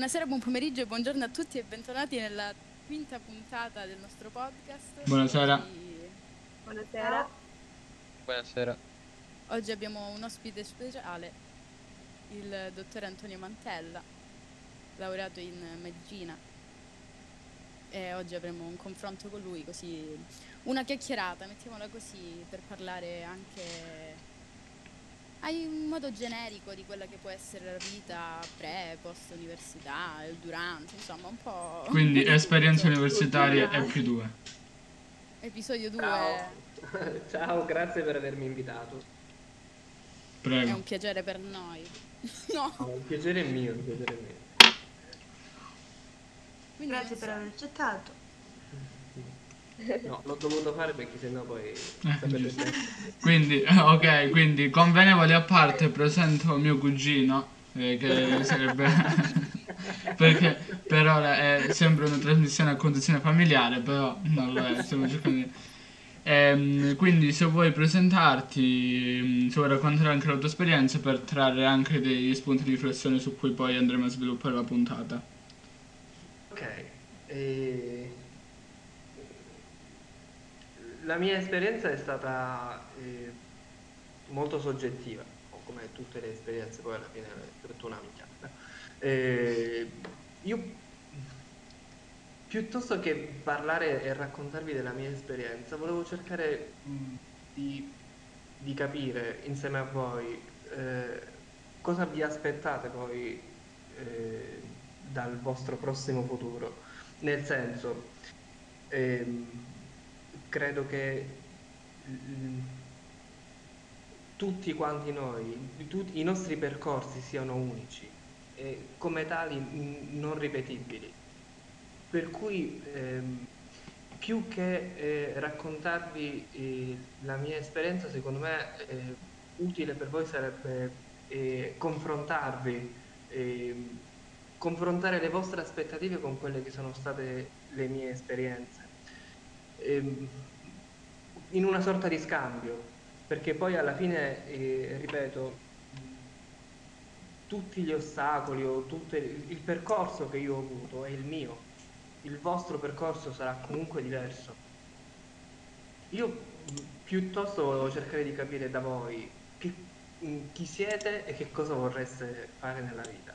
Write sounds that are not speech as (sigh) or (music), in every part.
Buonasera, buon pomeriggio e buongiorno a tutti e bentornati nella quinta puntata del nostro podcast. Buonasera. Oggi, Buonasera. Buonasera. oggi abbiamo un ospite speciale, il dottore Antonio Mantella, laureato in medicina. E oggi avremo un confronto con lui, così una chiacchierata, mettiamola così, per parlare anche hai un modo generico di quella che può essere la vita pre, post università, il durante, insomma un po'... Quindi un po' di esperienze tutto. universitarie e più due. Episodio 2 Ciao. (laughs) Ciao, grazie per avermi invitato. è Prego. un piacere per noi. (laughs) no, No, il piacere è mio, il piacere è mio. quindi Grazie per aver accettato. No, l'ho dovuto fare perché sennò poi Eh. Quindi, (laughs) ok, quindi convenevoli a parte presento mio cugino, eh, che sarebbe... (laughs) perché per ora è sempre una trasmissione a conduzione familiare, però non lo è, stiamo cercando di... Ehm, quindi se vuoi presentarti, mm, se vuoi raccontare anche la tua esperienza per trarre anche degli spunti di riflessione su cui poi andremo a sviluppare la puntata. Ok. e- La mia esperienza è stata eh, molto soggettiva, come tutte le esperienze poi alla fine è tutto una minchiata. Eh, io piuttosto che parlare e raccontarvi della mia esperienza, volevo cercare mh, di, di capire insieme a voi eh, cosa vi aspettate poi eh, dal vostro prossimo futuro. Nel senso, ehm, credo che mm, tutti quanti noi, tutti i nostri percorsi siano unici e come tali mm, non ripetibili. Per cui ehm, più che eh, raccontarvi eh, la mia esperienza, secondo me eh, utile per voi sarebbe eh, confrontarvi, ehm, confrontare le vostre aspettative con quelle che sono state le mie esperienze, Ehm, in una sorta di scambio, perché poi alla fine, eh, ripeto, tutti gli ostacoli o tutto il, il percorso che io ho avuto è il mio, il vostro percorso sarà comunque diverso. Io mh, piuttosto volevo cercare di capire da voi che- mh, chi siete e che cosa vorreste fare nella vita.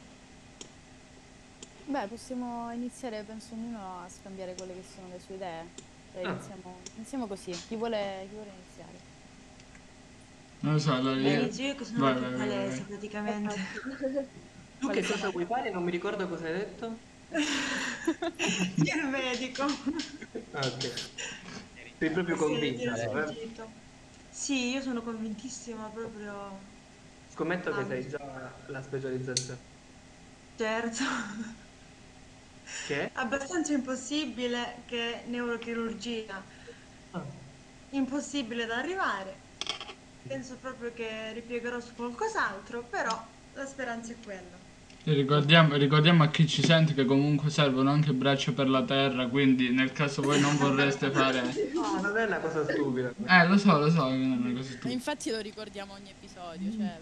Beh, possiamo iniziare, penso, ognuno a scambiare quelle che sono le sue idee. E Ah. iniziamo, iniziamo così. Chi vuole, chi vuole iniziare? Non lo so, la E linea... io che sono Vai, vai, palese vai. praticamente. (laughs) Tu che cosa vuoi fare? Non mi ricordo cosa hai detto. (laughs) Il medico. Ah, ok. Sei proprio Sì, convinta. ho eh? Sì, io sono convintissima proprio. Scommetto che Ah. sai già la specializzazione. Certo. Che? Abbastanza impossibile che neurochirurgia. Ah. Impossibile da arrivare. Penso proprio che ripiegherò su qualcos'altro, però la speranza è quella. Ricordiamo, ricordiamo a chi ci sente che comunque servono anche braccia per la terra, quindi nel caso voi non vorreste fare... (laughs) No, non è una cosa stupida. Eh, lo so, lo so, che non è una cosa stupida. infatti lo ricordiamo ogni episodio, cioè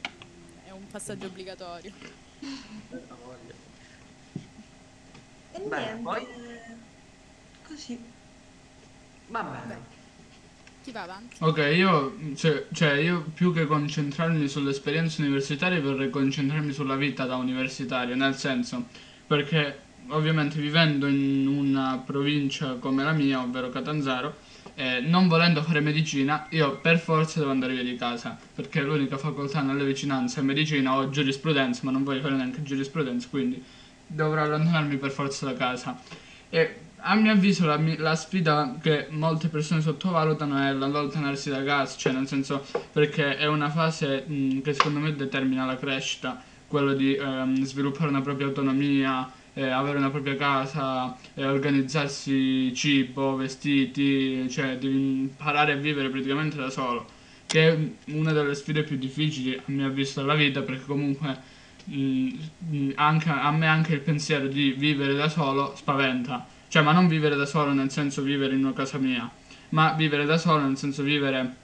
è un passaggio obbligatorio. E Beh, niente. poi? Così. Va bene. Chi va avanti? Ok, io, cioè, cioè, io più che concentrarmi sulle esperienze universitarie vorrei concentrarmi sulla vita da universitario, nel senso, perché ovviamente vivendo in una provincia come la mia, ovvero Catanzaro, eh, non volendo fare medicina, io per forza devo andare via di casa, perché l'unica facoltà nelle vicinanze è medicina o giurisprudenza, ma non voglio fare neanche giurisprudenza, quindi dovrò allontanarmi per forza da casa. E a mio avviso la, la sfida che molte persone sottovalutano è l'allontanarsi da casa, cioè nel senso perché è una fase mh, che secondo me determina la crescita, quello di ehm, sviluppare una propria autonomia, eh, avere una propria casa, eh, organizzarsi cibo, vestiti, cioè devi imparare a vivere praticamente da solo, che è una delle sfide più difficili a mio avviso della vita perché comunque anche, a me anche il pensiero di vivere da solo spaventa. Cioè, ma non vivere da solo nel senso vivere in una casa mia, ma vivere da solo nel senso vivere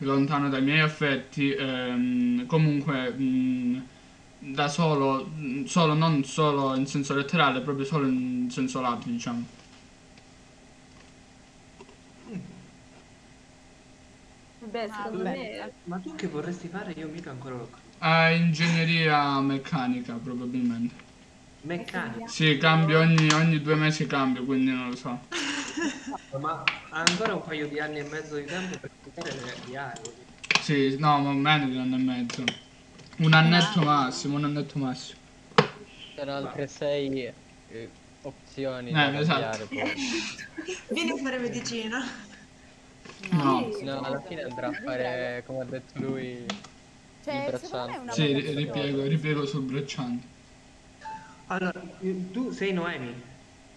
lontano dai miei affetti, ehm, comunque mh, da solo, mh, solo, non solo in senso letterale, proprio solo in senso lato, diciamo. Ah, secondo vabbè. me Ma tu che vorresti fare? Io mica ancora l'ho capito. Eh, ingegneria meccanica, probabilmente. Meccanica. Sì, cambio ogni, ogni due mesi cambio, quindi non lo so. (laughs) Ma ha ancora un paio di anni e mezzo di tempo per studiare le diario. Sì, no, ma meno di un anno e mezzo. Un annetto massimo, un annetto massimo. Sono altre sei eh, opzioni Eh, da esatto. cambiare poi. (laughs) Vieni a fare medicina. No. No, alla fine andrà a fare, come ha detto lui, Cioè, il secondo me è bracciante. una Sì, ripiego, ripiego sul bracciante. Allora, tu sei Noemi.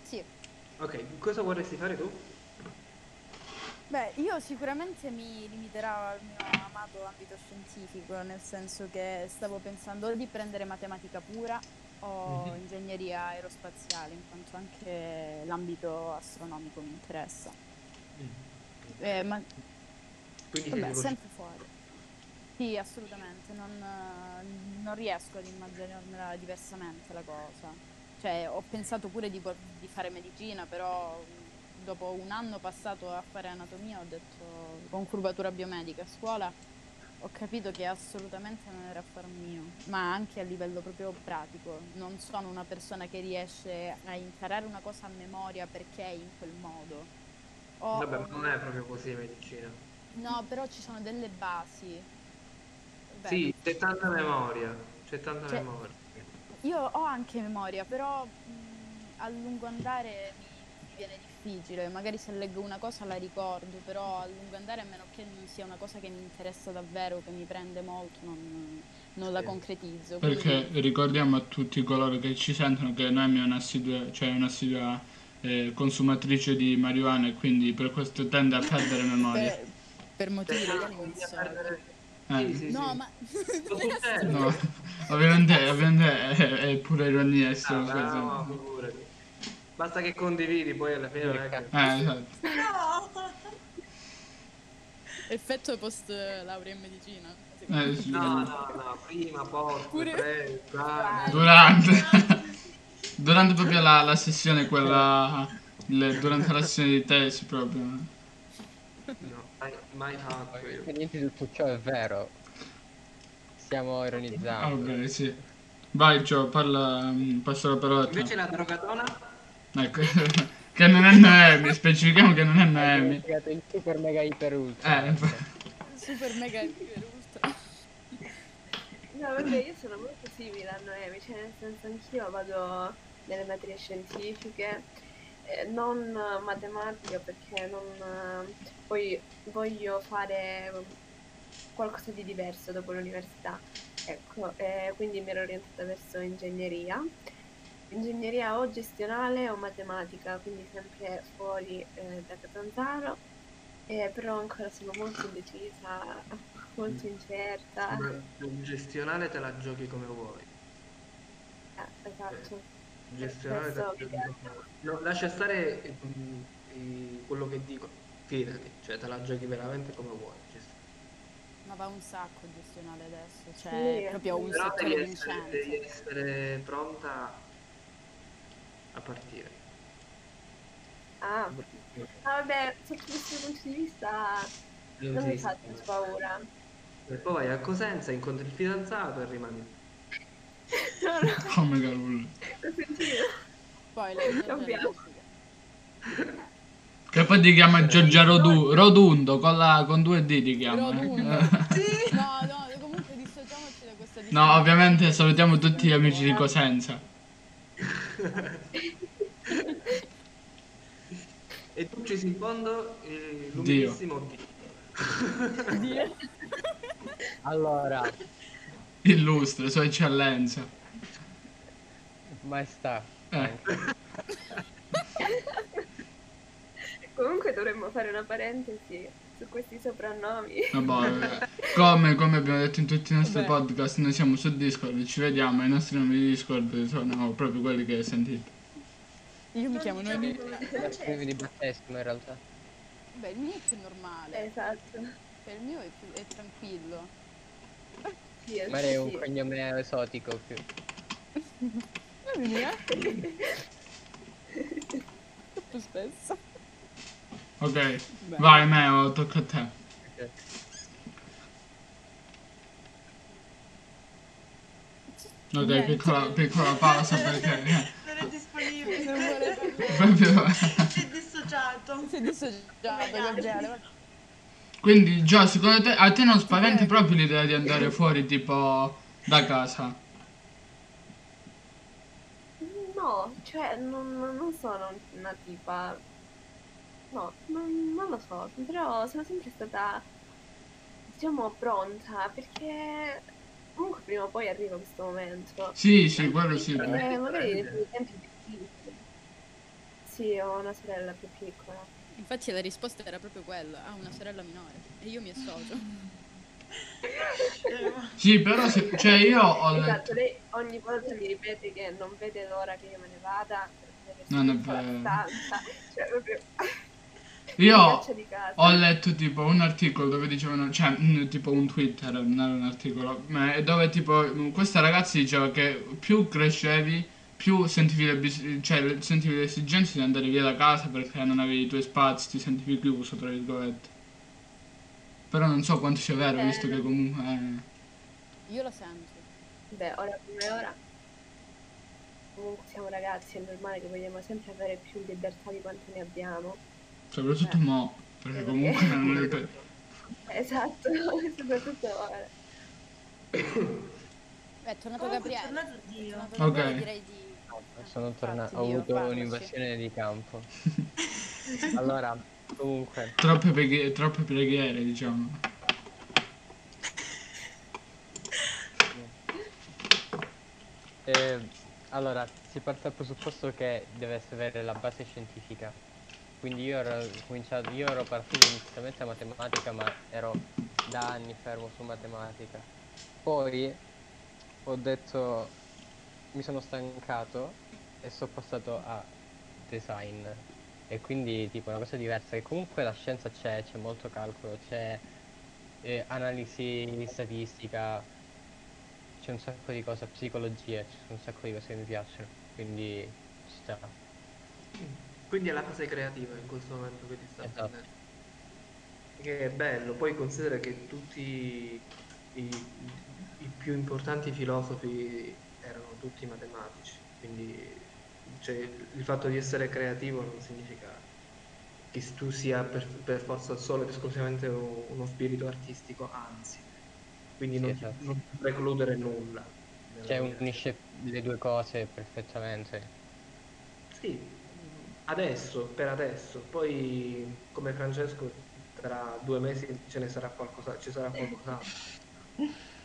Sì. Ok, cosa vorresti fare tu? Beh, io sicuramente mi limiterò al mio amato ambito scientifico, nel senso che stavo pensando o di prendere matematica pura o Mhm. ingegneria aerospaziale, in quanto anche l'ambito astronomico mi interessa. Eh, ma Quindi vabbè, sempre fuori. Sì, assolutamente, non, non riesco ad immaginarmela diversamente la cosa. Cioè, ho pensato pure di, por- di fare medicina, però mh, dopo un anno passato a fare anatomia ho detto con curvatura biomedica a scuola ho capito che assolutamente non era affar mio, ma anche a livello proprio pratico. Non sono una persona che riesce a imparare una cosa a memoria perché è in quel modo. Ho- Vabbè, ma non è proprio così medicina. No, però ci sono delle basi. Beh, Sì, c'è tanta memoria. C'è tanta Cioè- memoria. Io ho anche memoria, però mh, a lungo andare mi, mi viene difficile. Magari se leggo una cosa la ricordo, però a lungo andare, a meno che non sia una cosa che mi interessa davvero, che mi prende molto, non, non la concretizzo. Perché Quindi- ricordiamo a tutti coloro che ci sentono che Noemi è un'assidua, cioè un'assidua eh, consumatrice di marijuana e quindi per questo tende a perdere memoria. (laughs) per, per motivi Cioè, legali non so. perdere-. Sì, sì, No, sì. (laughs) ma. No, ovviamente, ovviamente è, è pure ironia Ah, essere no, no. Basta che condividi, poi alla fine non è che... Eh, esatto. No! (laughs) effetto post laurea in medicina. Eh, sì. No, no, no, prima, post, Pure- pre, tra- Durante, (laughs) durante proprio la, la sessione, quella, le- durante la sessione di tesi proprio. No, mai, fatto io. Niente di tutto ciò è vero. Stiamo Ah, ironizzando. vabbè, sì. Vai Gio, parla, mm, passo la parola. Invece la drogatona? Ecco, (laughs) che non è Noemi, specifichiamo che non è Noemi. il super mega iper ultra. Eh, Super mega iper ultra. No, vabbè, io sono molto simile a Noemi, cioè nel senso anch'io vado nelle materie scientifiche, non eh, matematica perché non, eh, poi voglio fare qualcosa di diverso dopo l'università, ecco, eh, quindi mi ero orientata verso ingegneria. Ingegneria o gestionale o matematica, quindi sempre fuori eh, da Catanzaro, eh, però ancora sono molto indecisa, (laughs) molto incerta. Ma il gestionale te la giochi come vuoi. Eh, esatto. Come vuoi. No, lascia stare eh, mm, eh, quello che dico. Fidati, cioè te la giochi veramente come vuoi. gest- Ma va un sacco il gestionale adesso, cioè Sì, proprio un settore devi essere, devi vincente. essere pronta a partire. Ah, ah, vabbè, sotto questo punto di vista Non mi fa tanto paura. E poi vai a Cosenza, incontri il fidanzato e rimani. No, (laughs) no, Oh mega lul. ho sentito. Poi le Cambiamo. Che poi ti chiama Giorgia Rodu- Rodundo con, la, con due D ti chiama. Rodundo. Eh. (laughs) No, no, comunque dissociamoci da questa No, ovviamente salutiamo tutti gli amici di Cosenza. E tu ci in fondo eh, l'umilissimo Dio. Dio. (laughs) Allora, Illustre, sua eccellenza. maestà. Eh. (laughs) Comunque dovremmo fare una parentesi su questi soprannomi. Vabbè, come, come abbiamo detto in tutti i nostri Vabbè. podcast, noi siamo su Discord, ci vediamo, i nostri nomi di Discord sono proprio quelli che sentite. Io mi Non chiamo Noemi. Eh, scrivi di battesimo in realtà. Beh, il mio è più normale. Esatto. Cioè, il mio è, più, è tranquillo. Sì, Magari è un sì. cognome esotico più. Mamma mia. Troppo spesso. Ok, Bene. vai Meo, tocca a te. Ok. Ok, Niente. piccola, piccola pausa perché eh, Non è disponibile. Non vuole parlare. proprio... Si è dissociato. Sei dissociato, Gabriele. Quindi già secondo te a te non spaventa proprio l'idea di andare (clears throat) fuori tipo da casa? No, cioè non, non sono una tipa. No, non, non lo so, però sono sempre stata, diciamo, pronta perché comunque prima o poi arriva questo momento. Sì, sì, quello sì. Eh, magari tempi difficili. Sì, ho una sorella più piccola. Infatti la risposta era proprio quella, ha una sorella minore e io mi associo. (laughs) Sì, però se, cioè io ho letto... Esatto, lei ogni volta mi ripete che non vede l'ora che io me ne vada. Non è vero. stanza, Cioè, proprio... (laughs) Io (laughs) ho letto tipo un articolo dove dicevano, cioè mm, tipo un Twitter, non era un articolo, ma dove tipo questa ragazza diceva che più crescevi, più sentivi le, bis- cioè, le- sentivi l'esigenza di andare via da casa perché non avevi i tuoi spazi, ti sentivi chiuso, tra virgolette. Però non so quanto sia vero, Eh, visto che comunque... eh, Io lo sento. Beh, ora come ora, comunque siamo ragazzi, è normale che vogliamo sempre avere più libertà di quanto ne abbiamo. soprattutto mo, perché comunque non è per- (laughs) Esatto, (laughs) soprattutto ora. Beh, è tornato Comunque è Gabriele. È tornato direi di... Sono tornato, ho avuto un'invasione di campo. (laughs) Allora, comunque, troppe, preghi- troppe preghiere, diciamo. eh, allora, si parte dal presupposto che deve avere la base scientifica. Quindi io ero cominciato, io ero partito inizialmente a matematica, ma ero da anni fermo su matematica. Poi ho detto, mi sono stancato e sono passato a design. E quindi tipo una cosa diversa, che comunque la scienza c'è, c'è molto calcolo, c'è eh, analisi statistica, c'è un sacco di cose, psicologia, sono un sacco di cose che mi piacciono, quindi ci sta. Quindi è la fase creativa in questo momento che ti sta Esatto. prendendo. Che è bello, poi considera che tutti i, i più importanti filosofi erano tutti matematici, quindi cioè, il fatto di essere creativo non significa che tu sia per, per forza solo ed esclusivamente uno spirito artistico, anzi, quindi Sì, non, esatto. non precludere nulla. Cioè unisce le due cose perfettamente. Sì, adesso, per adesso, poi come Francesco tra due mesi ce ne sarà qualcosa, ci sarà qualcos'altro.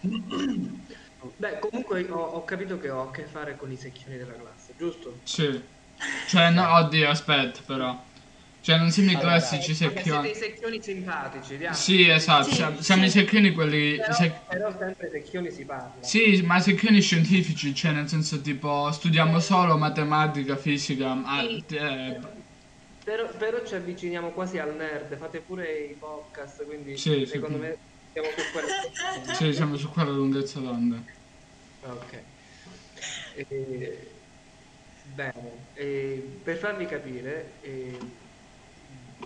(laughs) Beh, comunque ho, ho capito che ho a che fare con i secchioni della classe, giusto? Sì. Cioè, no, oddio, aspetta però. Cioè, non siamo i Allora, classici Ma che siete secchioni. i secchioni simpatici, diamo. Sì, esatto, Sì, siamo, siamo sì. i secchioni quelli... Però, sec- però sempre secchioni si parla. Sì, ma secchioni scientifici, cioè nel senso tipo studiamo solo matematica, fisica, arte, eh, Però, però ci avviciniamo quasi al nerd, fate pure i podcast, quindi Sì, sì, secondo sì. me siamo su quella... sì, siamo su quella lunghezza d'onda. Ok. Eh, bene, eh, per farvi capire, eh,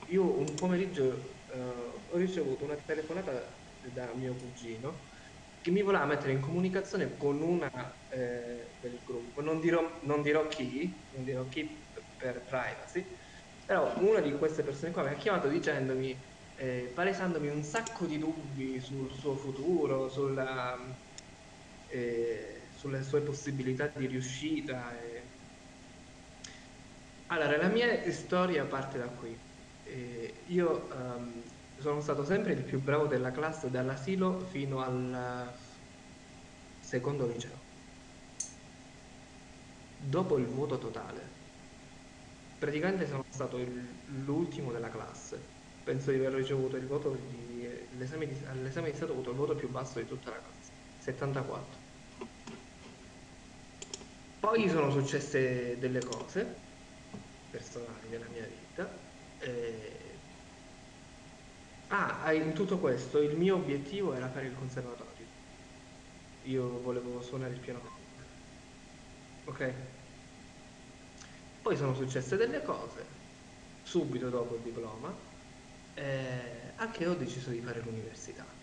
io un pomeriggio eh, ho ricevuto una telefonata da mio cugino che mi voleva mettere in comunicazione con una eh, del gruppo, non dirò, non dirò chi, non dirò chi per privacy, però una di queste persone qua mi ha chiamato dicendomi, eh, palesandomi un sacco di dubbi sul suo futuro, sulla, eh, sulle sue possibilità di riuscita. e- Allora, la mia storia parte da qui. Eh, io ehm, sono stato sempre il più bravo della classe dall'asilo fino al secondo liceo. Dopo il voto totale, praticamente sono stato il- l'ultimo della classe. Penso di aver ricevuto il voto di, l'esame di, Stato avuto il voto più basso di tutta la classe, 74. Poi sono successe delle cose personali nella mia vita. eh, Ah, in tutto questo il mio obiettivo era fare il conservatorio. io volevo suonare il pianoforte. Ok? Poi sono successe delle cose, subito dopo il diploma, eh, anche ho deciso di fare l'università.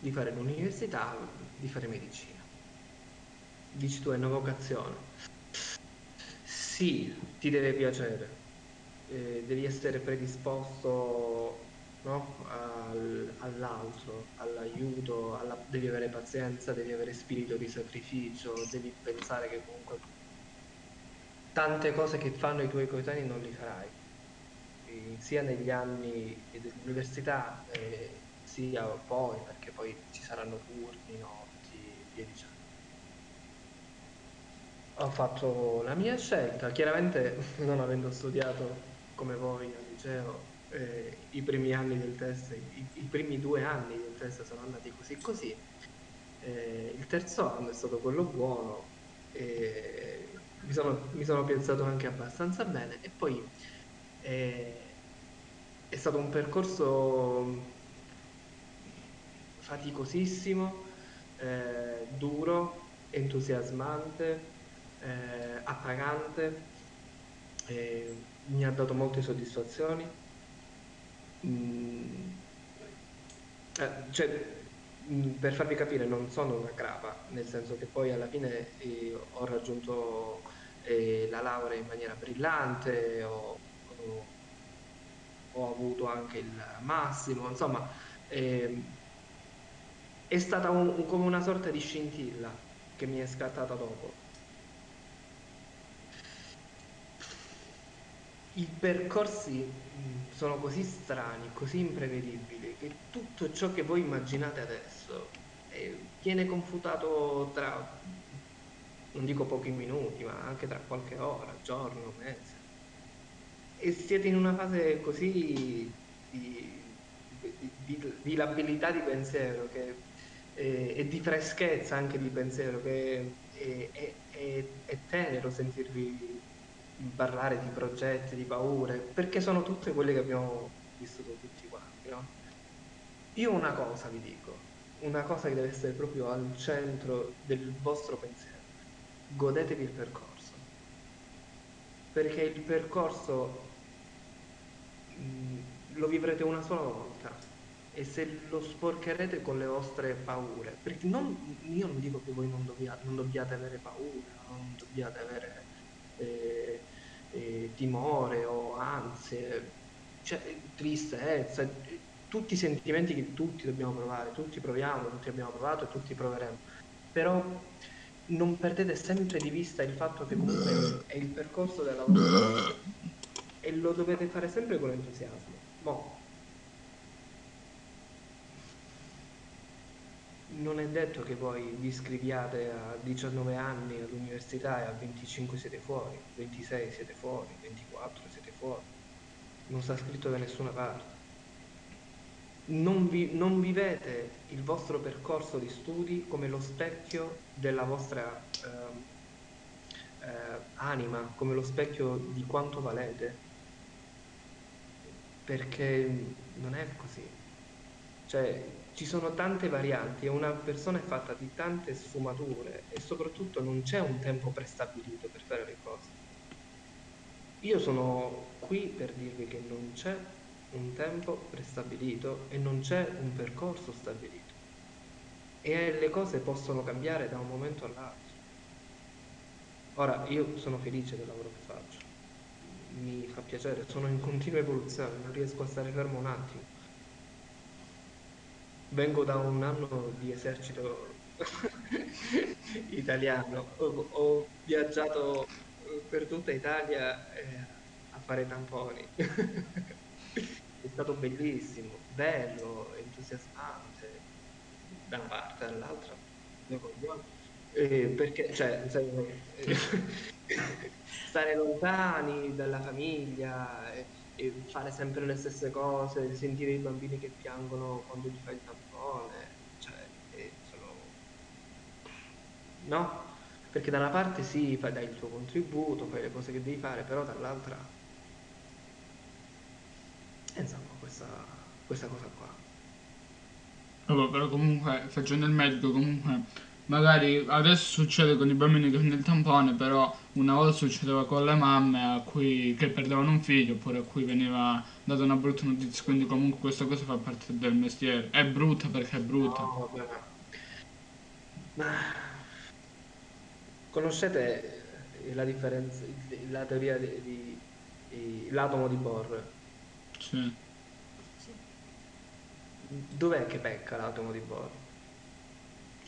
Di fare l'università, di fare medicina. Dici tu, è una vocazione. Sì, ti deve piacere, eh, devi essere predisposto no? Al- all'altro, all'aiuto, alla- devi avere pazienza, devi avere spirito di sacrificio, devi pensare che comunque tante cose che fanno i tuoi coetanei non li farai, Eh, sia negli anni dell'università, eh, sia poi, perché poi ci saranno turni, notti, via dicendo. Ho fatto la mia scelta, chiaramente (laughs) non avendo studiato come voi al liceo, eh, i primi anni del test, i, i primi due anni del test sono andati così così. Eh, il terzo anno è stato quello buono, e mi sono, mi sono piazzato anche abbastanza bene e poi eh, è stato un percorso faticosissimo, eh, duro, entusiasmante, eh, appagante, eh, mi ha dato molte soddisfazioni. Mm, eh, cioè, mm, per farvi capire, non sono una crapa, nel senso che poi alla fine eh, ho raggiunto eh, la laurea in maniera brillante, ho, ho- ho avuto anche il massimo, insomma, ehm, è stata un- come una sorta di scintilla che mi è scattata dopo. I percorsi mh, sono così strani, così imprevedibili, che tutto ciò che voi immaginate adesso eh, viene confutato tra, non dico pochi minuti, ma anche tra qualche ora, giorno, mese. E siete in una fase così di, di- di- di labilità di pensiero che, eh, e di freschezza anche di pensiero che è, è- è- è tenero sentirvi parlare di progetti, di paure, perché sono tutte quelle che abbiamo vissuto tutti quanti, no? Io una cosa vi dico, una cosa che deve essere proprio al centro del vostro pensiero, godetevi il percorso, perché il percorso mh, lo vivrete una sola volta e se lo sporcherete con le vostre paure, perché non, io non dico che voi non, dobbia- non dobbiate avere paura, non dobbiate avere eh, eh, timore o ansie, cioè, tristezza, tutti i sentimenti che tutti dobbiamo provare, tutti proviamo, tutti abbiamo provato e tutti proveremo, però non perdete sempre di vista il fatto che comunque è il percorso della vostra vita e lo dovete fare sempre con entusiasmo. Mo, non è detto che voi vi iscriviate a 19 anni all'università e a 25 siete fuori, 26 siete fuori, 24 siete fuori. Non sta scritto da nessuna parte. Non, vi- non vivete il vostro percorso di studi come lo specchio della vostra ehm, eh, anima, come lo specchio di quanto valete, perché non è così. Cioè, ci sono tante varianti e una persona è fatta di tante sfumature e soprattutto non c'è un tempo prestabilito per fare le cose. Io sono qui per dirvi che non c'è un tempo prestabilito e non c'è un percorso stabilito. E le cose possono cambiare da un momento all'altro. Ora, io sono felice del lavoro che faccio, mi fa piacere, sono in continua evoluzione, non riesco a stare fermo un attimo. Vengo da un anno di esercito (laughs) italiano, ho, ho viaggiato eh, per tutta Italia eh, a fare tamponi. (laughs) È stato bellissimo, bello, entusiasmante, da una parte all'altra. Eh, perché, cioè, eh, (laughs) stare lontani dalla famiglia e, e fare sempre le stesse cose, sentire i bambini che piangono quando gli fai il tampone, cioè, eh, sono... No? Perché da una parte sì, fai, dai il tuo contributo, fai le cose che devi fare, però dall'altra... E insomma, questa, questa cosa qua. Vabbè, però comunque facendo il medico comunque magari adesso succede con i bambini che fanno il tampone, però una volta succedeva con le mamme a cui, che perdevano un figlio oppure a cui veniva data una brutta notizia, quindi comunque questa cosa fa parte del mestiere. È brutta perché è brutta. No, vabbè, ma... conoscete la differenza, la teoria di, di- di- l'atomo di Bohr? Sì. Sì. Dov'è che pecca l'atomo di Bohr?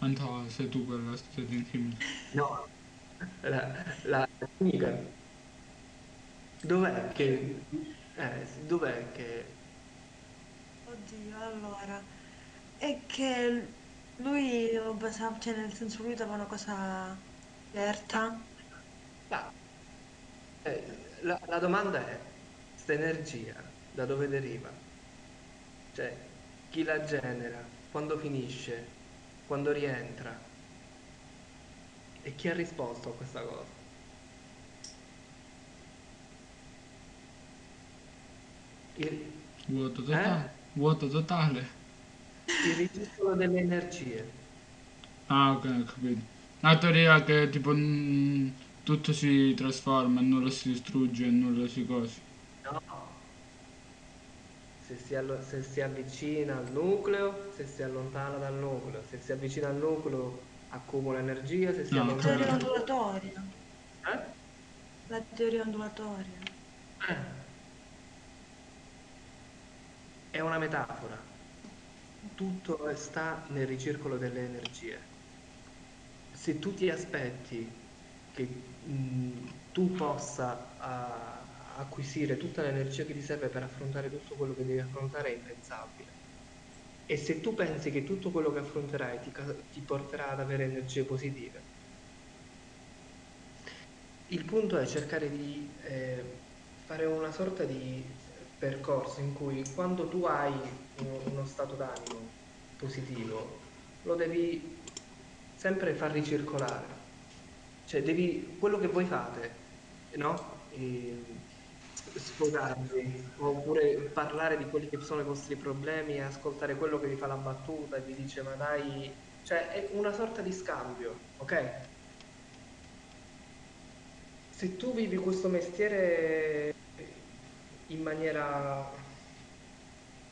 Quanto sei tu quella studiata in chimica? No, la, la chimica. Dov'è che... Eh, dov'è che... Oddio, allora, è che lui lo basava, cioè nel senso lui dava una cosa certa. Ah, eh, la, la domanda è, questa energia da dove deriva? Cioè, chi la genera? Quando finisce? Quando rientra? E chi ha risposto a questa cosa? Il, Vuoto totale. Vuoto totale. il riciclo delle energie. Ah, ok, ho capito. La teoria che tipo mm, tutto si trasforma, nulla si distrugge, nulla si cosi. Se si, allo- se si avvicina al nucleo, se si allontana dal nucleo, se si avvicina al nucleo accumula energia, se si No, La allontana teoria ok. ondulatoria. Eh? La teoria ondulatoria. Eh. È una metafora. Tutto sta nel ricircolo delle energie. Se tu ti aspetti che mh, tu possa ah, acquisire tutta l'energia che ti serve per affrontare tutto quello che devi affrontare è impensabile. E se tu pensi che tutto quello che affronterai ti, ti porterà ad avere energie positive, il punto è cercare di eh, fare una sorta di percorso in cui quando tu hai uno, uno stato d'animo positivo, lo devi sempre far ricircolare. Cioè, devi, quello che voi fate, no? E sfogarvi, oppure parlare di quelli che sono i vostri problemi e ascoltare quello che vi fa la battuta e vi dice ma dai, cioè è una sorta di scambio, ok? Se tu vivi questo mestiere in maniera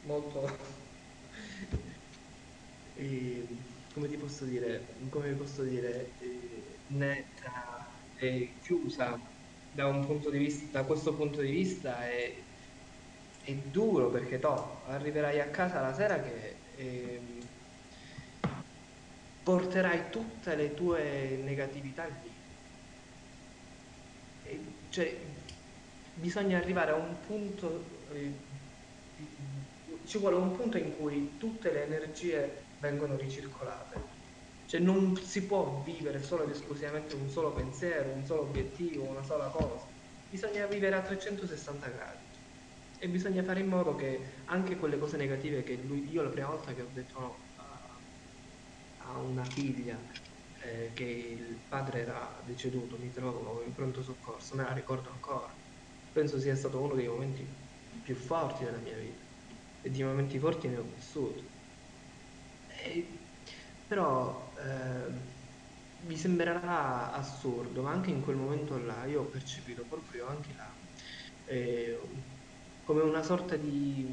molto, (laughs) eh, come ti posso dire, come posso dire, eh, netta e chiusa da vista, da questo punto di vista è, è duro perché to, arriverai a casa la sera che ehm, porterai tutte le tue negatività lì. E, cioè, bisogna arrivare a un punto, eh, ci vuole un punto in cui tutte le energie vengono ricircolate. Cioè non si può vivere solo ed esclusivamente un solo pensiero, un solo obiettivo, una sola cosa. Bisogna vivere a 360 gradi. E bisogna fare in modo che anche quelle cose negative che lui, io la prima volta che ho detto no a, a una figlia eh, che il padre era deceduto, mi trovo in pronto soccorso, me la ricordo ancora. Penso sia stato uno dei momenti più forti della mia vita e di momenti forti ne ho vissuti. E- però ehm, mi sembrerà assurdo, ma anche in quel momento là io ho percepito proprio anche là eh, come una sorta di,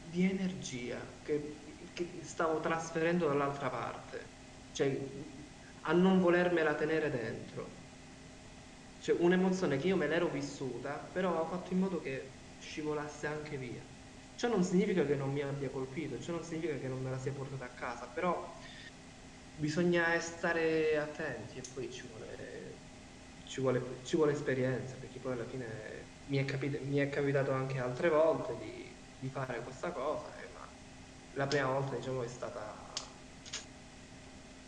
di energia che, che stavo trasferendo dall'altra parte, cioè a non volermela tenere dentro. Cioè un'emozione che io me l'ero vissuta, però ho fatto in modo che scivolasse anche via. Ciò non significa che non mi abbia colpito, ciò non significa che non me la sia portata a casa, però bisogna stare attenti e poi ci vuole, ci vuole, ci vuole esperienza, perché poi alla fine mi è, capita- mi è capitato anche altre volte di, di fare questa cosa, eh, ma la prima volta diciamo è stata,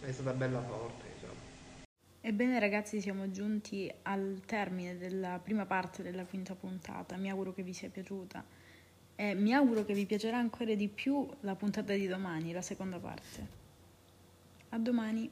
è stata bella forte, diciamo. Ebbene ragazzi siamo giunti al termine della prima parte della quinta puntata, mi auguro che vi sia piaciuta e mi auguro che vi piacerà ancora di più la puntata di domani, la seconda parte. A domani.